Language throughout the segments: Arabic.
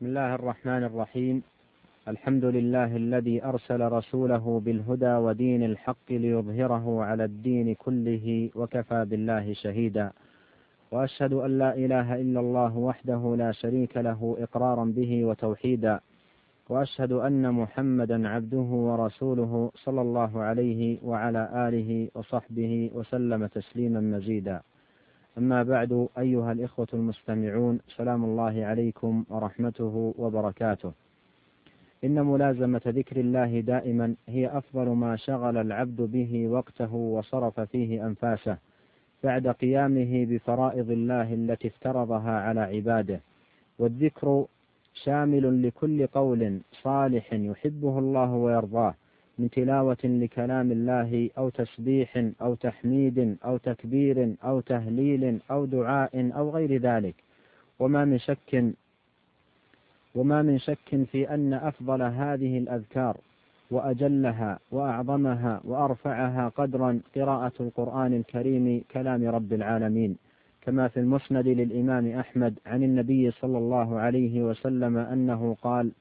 بسم الله الرحمن الرحيم. الحمد لله الذي أرسل رسوله بالهدى ودين الحق ليظهره على الدين كله وكفى بالله شهيدا. وأشهد أن لا إله إلا الله وحده لا شريك له إقرارا به وتوحيدا. وأشهد أن محمدا عبده ورسوله صلى الله عليه وعلى آله وصحبه وسلم تسليما مزيدا. أما بعد أيها الإخوة المستمعون سلام الله عليكم ورحمته وبركاته. إن ملازمة ذكر الله دائما هي أفضل ما شغل العبد به وقته وصرف فيه أنفاسه بعد قيامه بفرائض الله التي افترضها على عباده. والذكر شامل لكل قول صالح يحبه الله ويرضاه. من تلاوة لكلام الله أو تسبيح أو تحميد أو تكبير أو تهليل أو دعاء أو غير ذلك. وما من شك وما من شك في أن أفضل هذه الأذكار وأجلها وأعظمها وأرفعها قدرا قراءة القرآن الكريم كلام رب العالمين. كما في المسند للإمام أحمد عن النبي صلى الله عليه وسلم أنه قال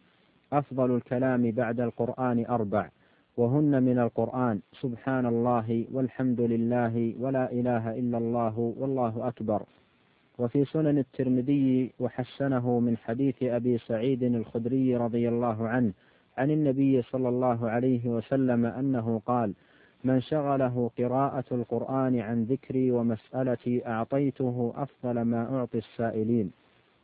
أفضل الكلام بعد القرآن أربع. وهن من القرآن. سبحان الله والحمد لله ولا إله إلا الله والله أكبر. وفي سنن الترمذي وحسنه من حديث أبي سعيد الخدري رضي الله عنه عن النبي صلى الله عليه وسلم أنه قال من شغله قراءة القرآن عن ذكري ومسألتي أعطيته أفضل ما أعطي السائلين.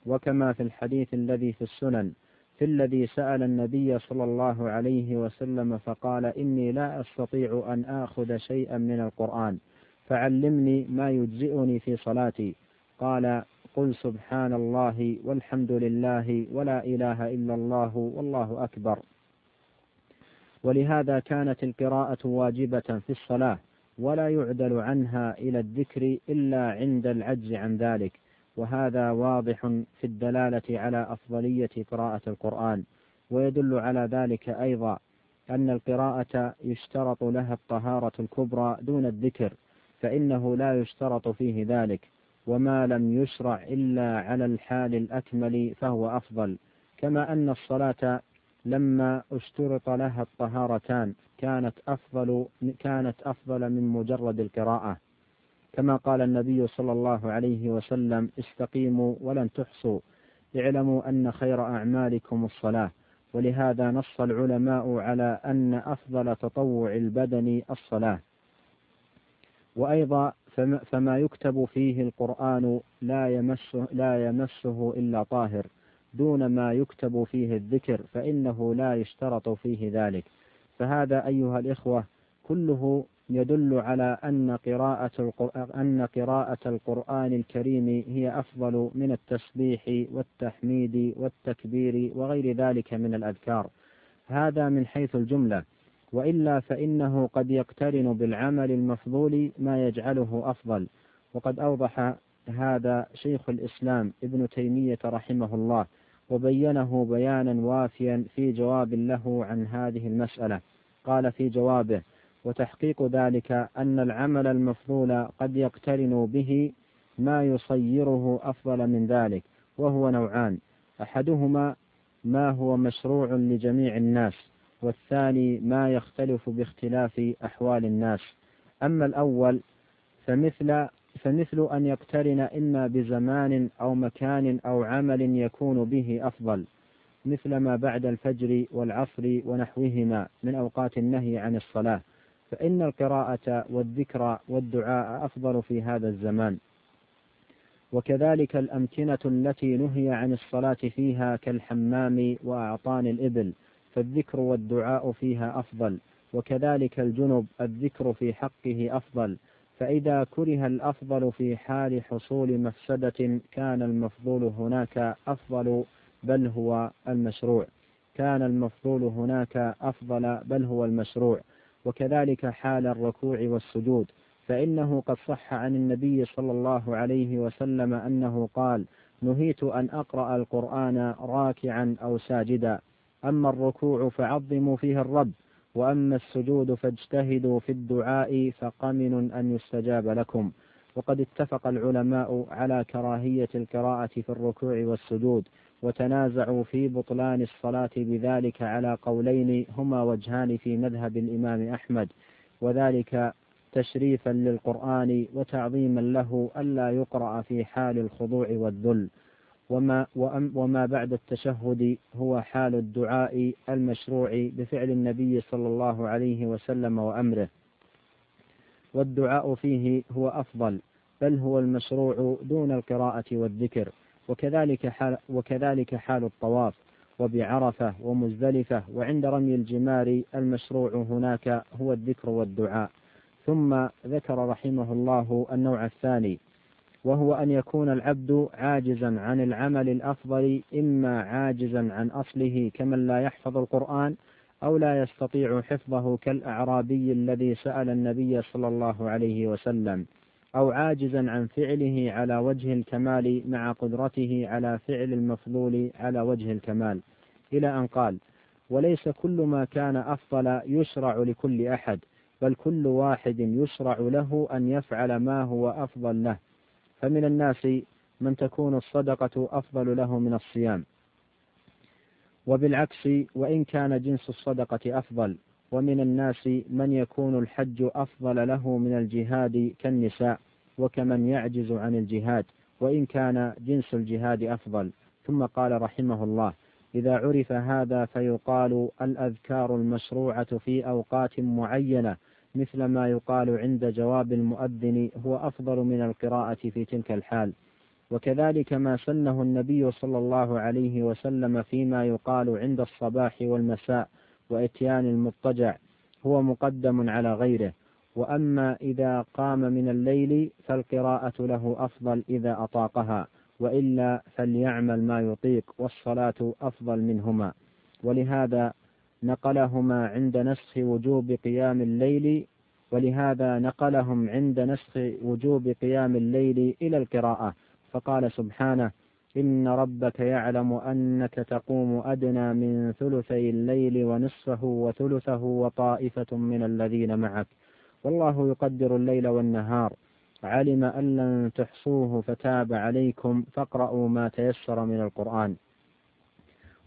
وكما في الحديث الذي في السنن في الذي سأل النبي صلى الله عليه وسلم فقال إني لا أستطيع أن آخذ شيئا من القرآن فعلمني ما يجزئني في صلاتي. قال قل سبحان الله والحمد لله ولا إله إلا الله والله أكبر. ولهذا كانت القراءة واجبة في الصلاة ولا يعدل عنها إلى الذكر إلا عند العجز عن ذلك. وهذا واضح في الدلالة على أفضلية قراءة القرآن. ويدل على ذلك أيضا أن القراءة يشترط لها الطهارة الكبرى دون الذكر فإنه لا يشترط فيه ذلك. وما لم يشرع إلا على الحال الأكمل فهو أفضل. كما أن الصلاة لما اشترط لها الطهارتان كانت أفضل كانت أفضل من مجرد القراءة. كما قال النبي صلى الله عليه وسلم استقيموا ولن تحصوا اعلموا أن خير أعمالكم الصلاة. ولهذا نص العلماء على أن أفضل تطوع البدن الصلاة. وأيضا فما يكتب فيه القرآن لا يمسه, لا يمسه إلا طاهر. دون ما يكتب فيه الذكر فإنه لا يشترط فيه ذلك. فهذا أيها الإخوة كله يدل على أن قراءة أن قراءة القرآن الكريم هي أفضل من التسبيح والتحميد والتكبير وغير ذلك من الأذكار. هذا من حيث الجملة. وإلا فإنه قد يقترن بالعمل المفضول ما يجعله أفضل. وقد أوضح هذا شيخ الإسلام ابن تيمية رحمه الله وبينه بيانا وافيا في جواب له عن هذه المسألة. قال في جوابه وتحقيق ذلك أن العمل المفضول قد يقترن به ما يصيره أفضل من ذلك وهو نوعان. أحدهما ما هو مشروع لجميع الناس والثاني ما يختلف باختلاف أحوال الناس. أما الأول فمثل فمثل أن يقترن إما بزمان أو مكان أو عمل يكون به أفضل مثل ما بعد الفجر والعصر ونحوهما من أوقات النهي عن الصلاة. فإن القراءة والذكر والدعاء أفضل في هذا الزمان. وكذلك الأمكنة التي نهي عن الصلاة فيها كالحمام وأعطان الإبل فالذكر والدعاء فيها أفضل. وكذلك الجنب الذكر في حقه أفضل. فإذا كره الأفضل في حال حصول مفسدة كان المفضول هناك أفضل بل هو المشروع. كان المفضول هناك أفضل بل هو المشروع. وكذلك حال الركوع والسجود. فإنه قد صح عن النبي صلى الله عليه وسلم أنه قال نهيت أن أقرأ القرآن راكعا أو ساجدا. أما الركوع فعظموا فيه الرب وأما السجود فاجتهدوا في الدعاء فقمن أن يستجاب لكم. وقد اتفق العلماء على كراهية القراءة في الركوع والسجود وتنازعوا في بطلان الصلاة بذلك على قولين هما وجهان في مذهب الإمام أحمد. وذلك تشريفا للقرآن وتعظيما له ألا يقرأ في حال الخضوع والذل. وما, وما بعد التشهد هو حال الدعاء المشروع بفعل النبي صلى الله عليه وسلم وأمره. والدعاء فيه هو أفضل بل هو المشروع دون القراءة والذكر وكذلك حال, وكذلك حال الطواف وبعرفة ومزدلفة وعند رمي الجمار المشروع هناك هو الذكر والدعاء. ثم ذكر رحمه الله النوع الثاني وهو أن يكون العبد عاجزا عن العمل الأفضل إما عاجزا عن أصله كمن لا يحفظ القرآن أو لا يستطيع حفظه كالأعرابي الذي سأل النبي صلى الله عليه وسلم أو عاجزا عن فعله على وجه الكمال مع قدرته على فعل المفضول على وجه الكمال. إلى أن قال وليس كل ما كان أفضل يشرع لكل أحد بل كل واحد يشرع له أن يفعل ما هو أفضل له. فمن الناس من تكون الصدقة أفضل له من الصيام. وبالعكس وإن كان جنس الصدقة أفضل ومن الناس من يكون الحج أفضل له من الجهاد كالنساء وكمن يعجز عن الجهاد وإن كان جنس الجهاد أفضل. ثم قال رحمه الله إذا عرف هذا فيقال الأذكار المشروعة في أوقات معينة مثل ما يقال عند جواب المؤذن هو أفضل من القراءة في تلك الحال. وكذلك ما سنه النبي صلى الله عليه وسلم فيما يقال عند الصباح والمساء وإتيان المضطجع هو مقدم على غيره. وأما إذا قام من الليل فالقراءة له أفضل إذا أطاقها وإلا فليعمل ما يطيق والصلاة أفضل منهما. ولهذا نقلهما عند نسخ وجوب قيام الليل ولهذا نقلهم عند نسخ وجوب قيام الليل إلى القراءة. فقال سبحانه إن ربك يعلم أنك تقوم أدنى من ثلثي الليل ونصفه وثلثه وطائفة من الذين معك. والله يقدر الليل والنهار. علم أن لن تحصوه فتاب عليكم فاقرأوا ما تيسر من القرآن.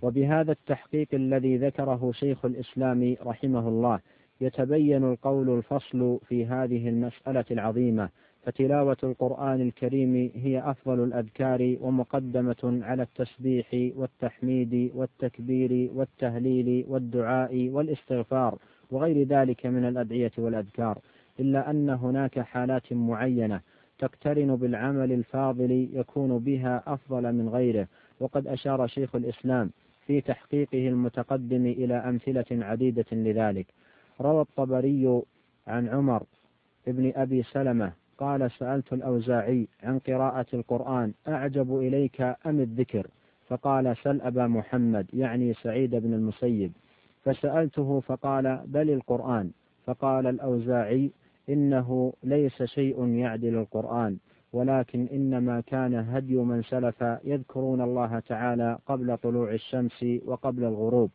وبهذا التحقيق الذي ذكره شيخ الإسلام رحمه الله يتبين القول الفصل في هذه المسألة العظيمة. فتلاوة القرآن الكريم هي أفضل الأذكار ومقدمة على التسبيح والتحميد والتكبير والتهليل والدعاء والاستغفار وغير ذلك من الأدعية والأذكار إلا أن هناك حالات معينة تقترن بالعمل الفاضل يكون بها أفضل من غيره وقد أشار شيخ الإسلام في تحقيقه المتقدم إلى أمثلة عديدة لذلك. روى الطبري عن عمر ابن أبي سلمة قال سألت الأوزاعي عن قراءة القرآن أعجب إليك أم الذكر؟ فقال سل أبا محمد يعني سعيد بن المسيب. فسألته فقال بل القرآن. فقال الأوزاعي إنه ليس شيء يعدل القرآن ولكن إنما كان هدي من سلف يذكرون الله تعالى قبل طلوع الشمس وقبل الغروب.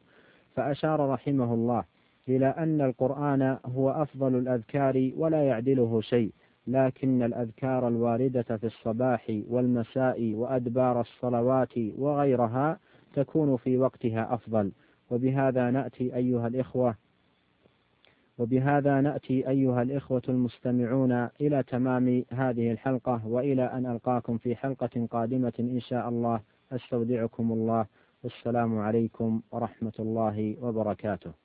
فأشار رحمه الله إلى أن القرآن هو أفضل الأذكار ولا يعدله شيء. لكن الأذكار الواردة في الصباح والمساء وأدبار الصلوات وغيرها تكون في وقتها أفضل. وبهذا نأتي أيها الإخوة وبهذا نأتي أيها الإخوة المستمعون إلى تمام هذه الحلقة وإلى أن ألقاكم في حلقة قادمة إن شاء الله. أستودعكم الله. والسلام عليكم ورحمة الله وبركاته.